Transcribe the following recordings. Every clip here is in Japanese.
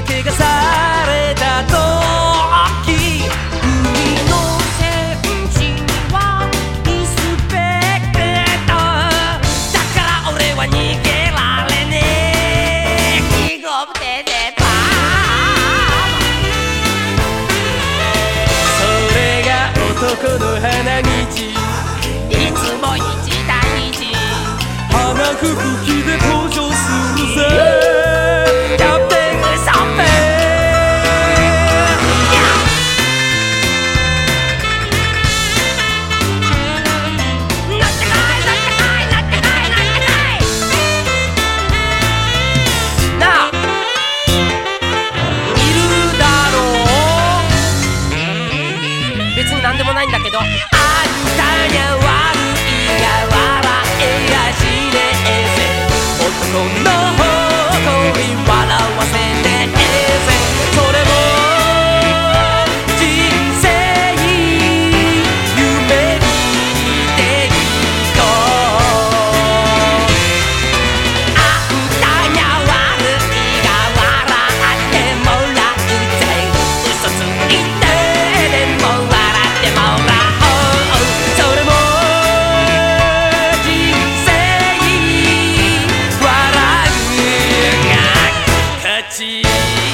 な気がさ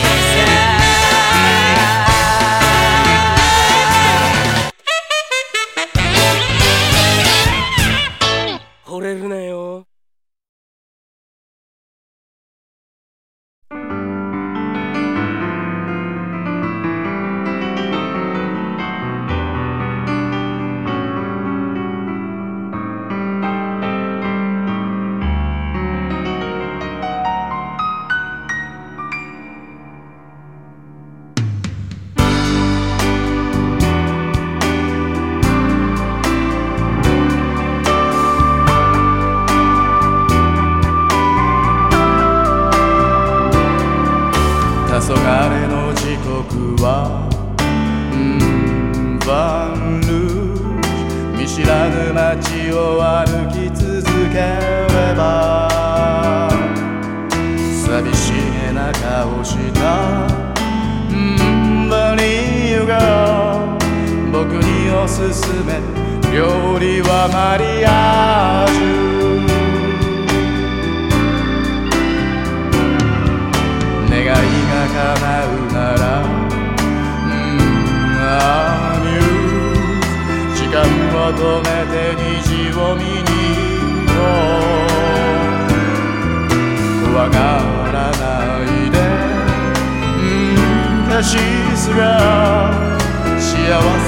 あ!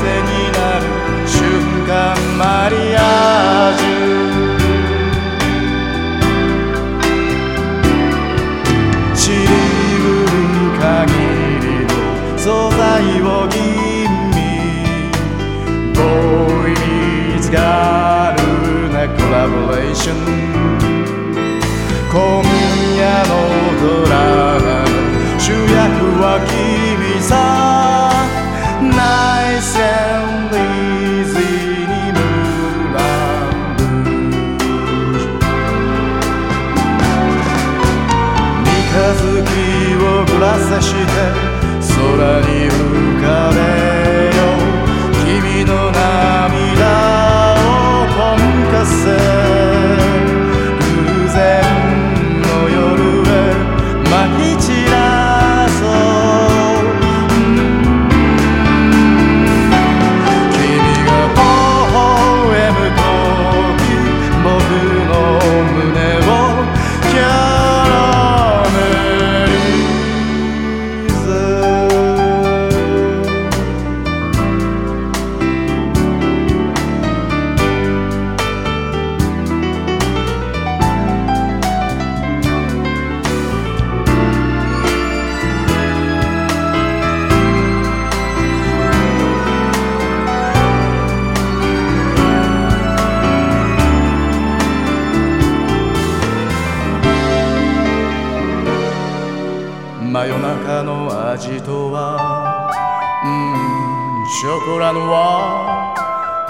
になる瞬間マリアージュ。シりブル限りの素材を吟味。ボーイニーズガールなコラボレーション。今夜のドラマの主役は君さ。在世。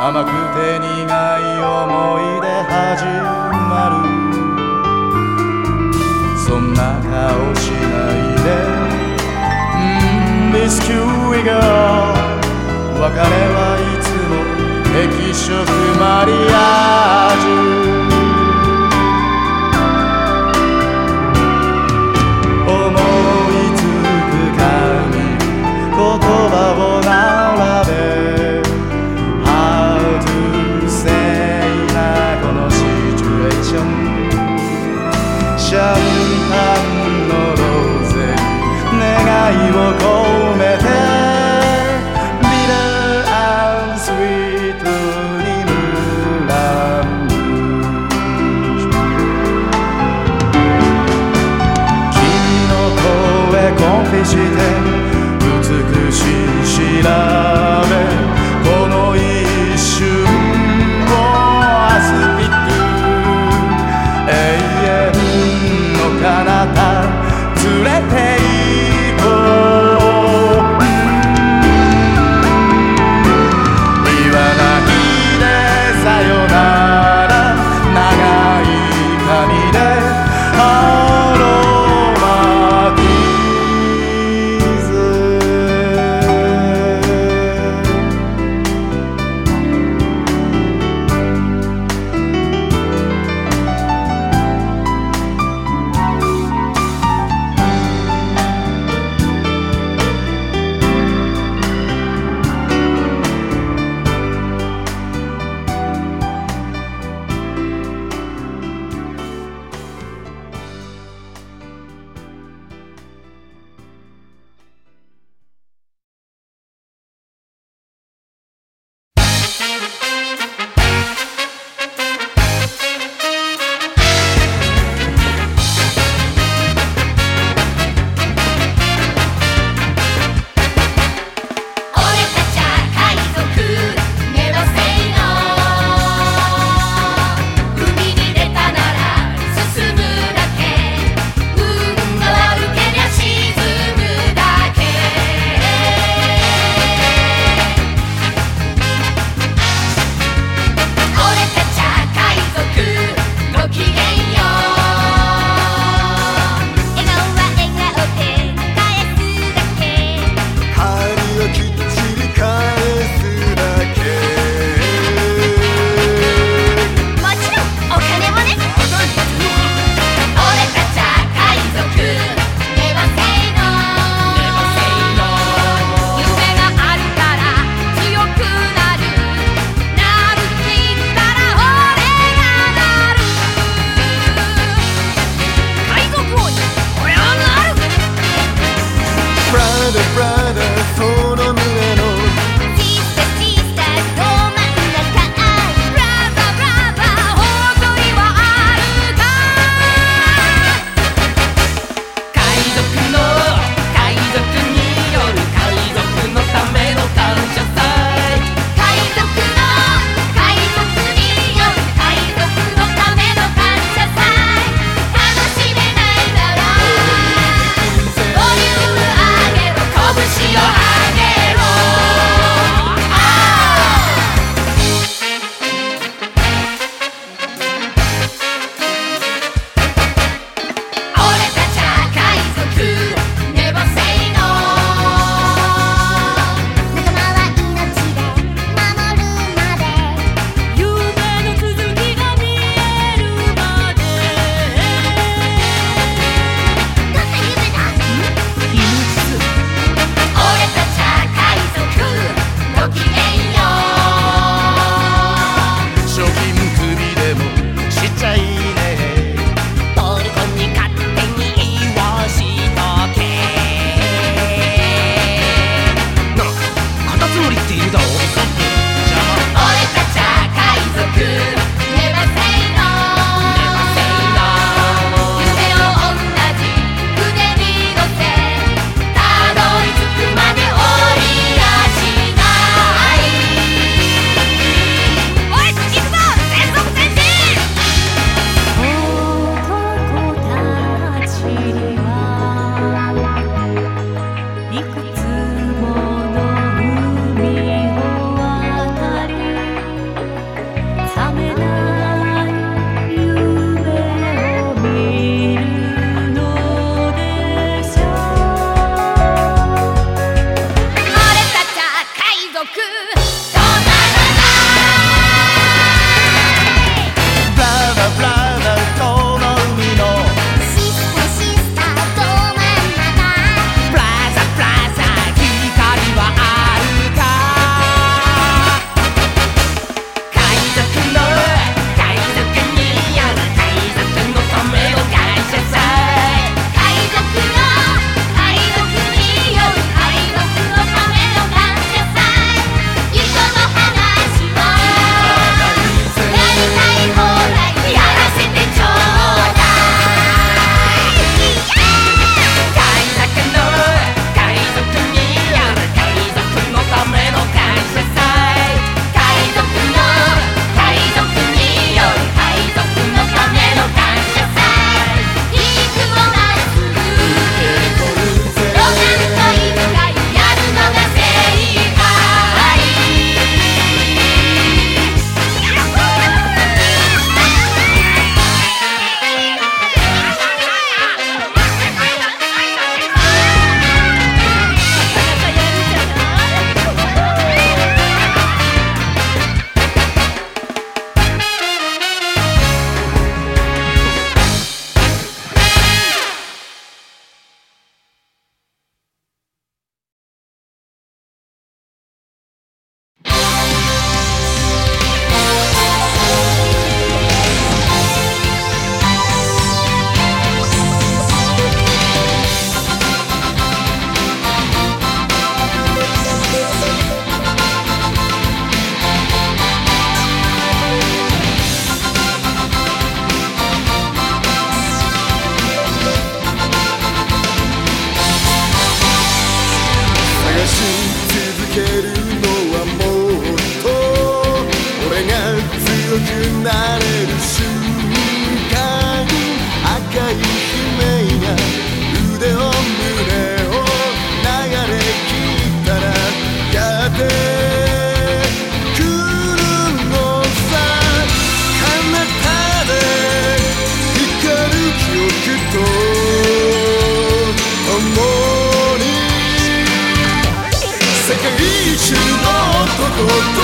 甘くて苦い思い出始まる。そんな顔しないで。うんビスキュイが別れはいつも。適色マリアージュ good.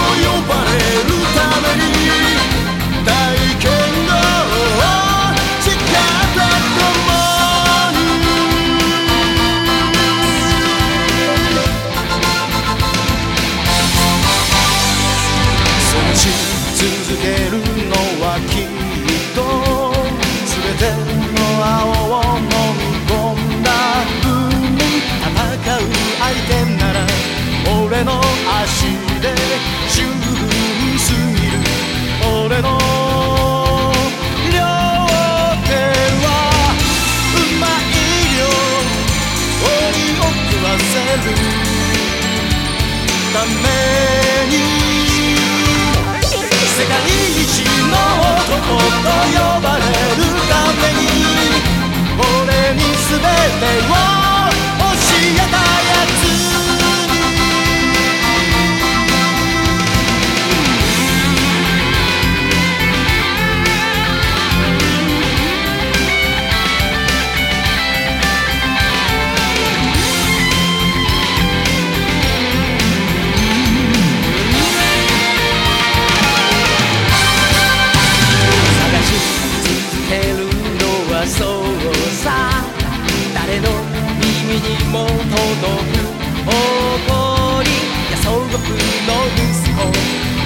の息子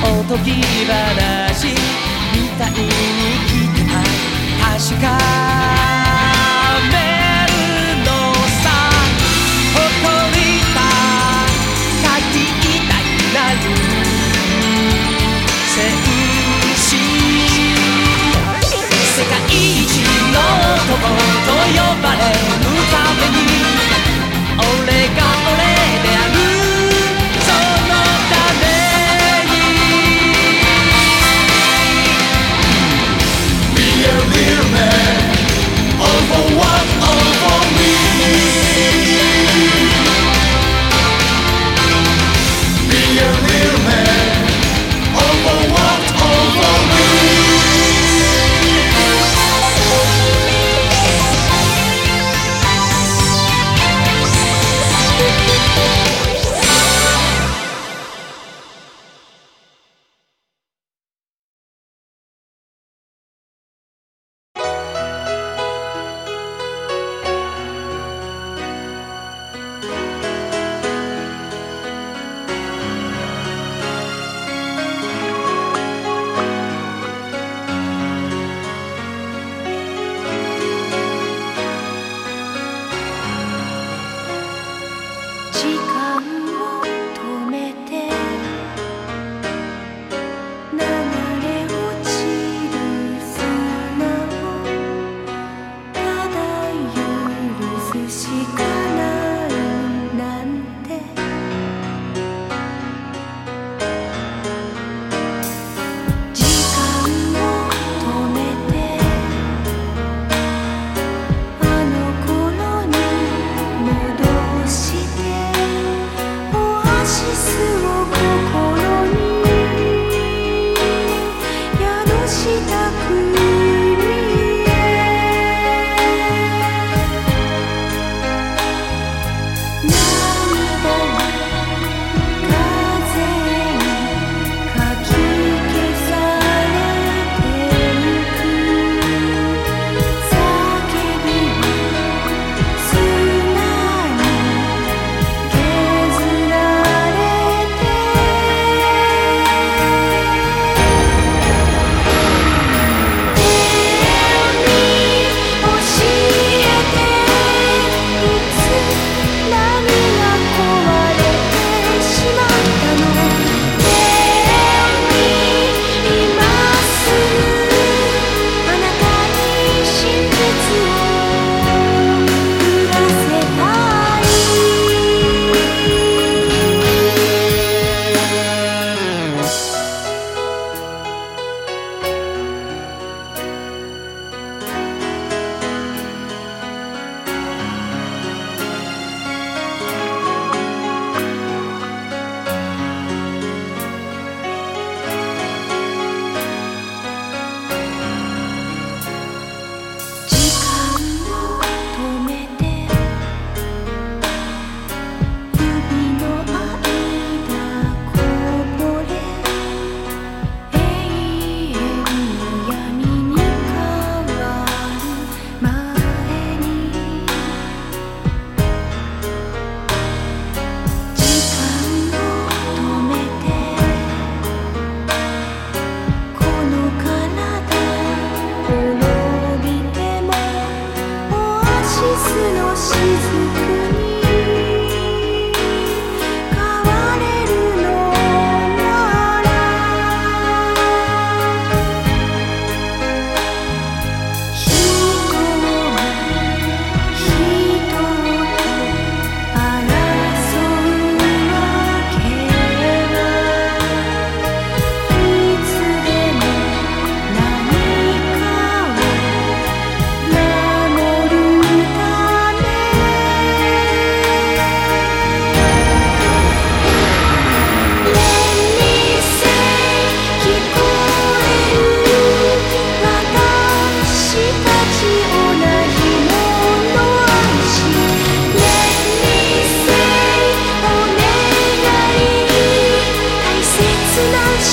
おとぎ話みたいに聞けた。確か世界一の男と呼ばれるために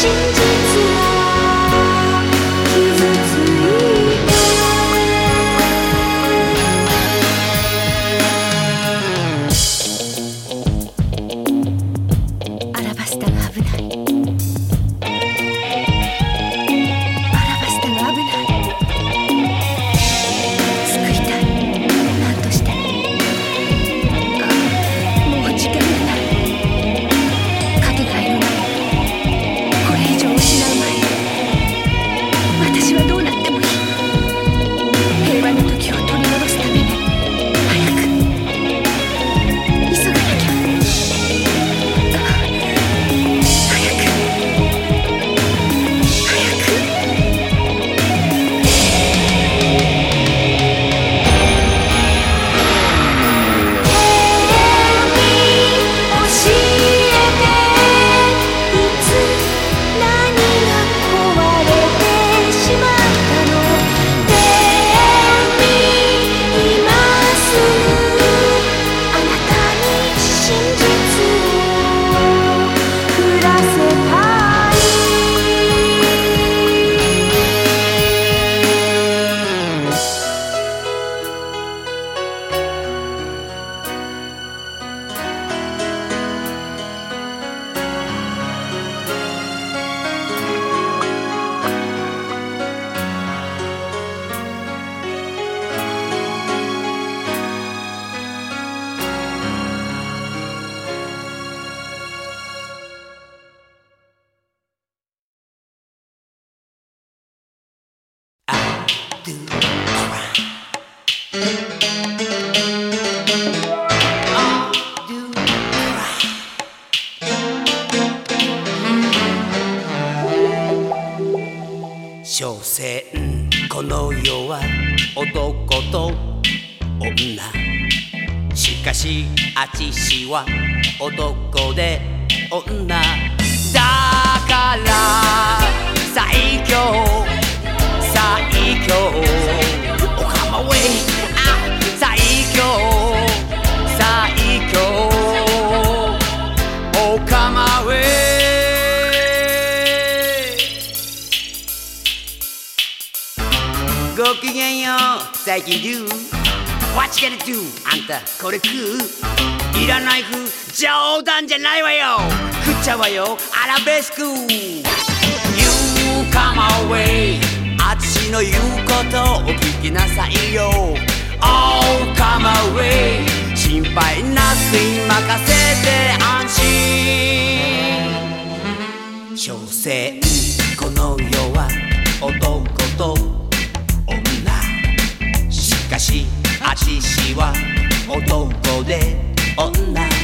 to これ食ういらない風冗談じゃないわよ。食っちゃうわよ。アラベスク。You come away あちしの言うことお聞きなさいよ。Oh come away 心配なすい任せて安心。所詮この世は男と女。しかしあちしは男で女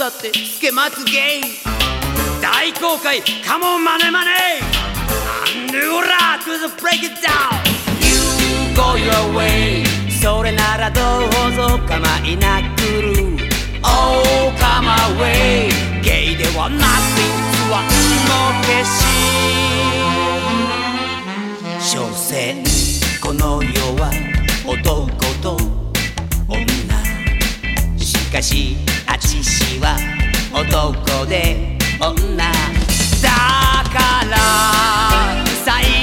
悲しくたってつけまつげい大公開カモンマネマネ。ーヌーラー to the break it down You go your way それならどうぞ構いなくる。Oh come away ゲイでは nothing 不安の消し。所詮この世は男と女。しかしは男で女だから最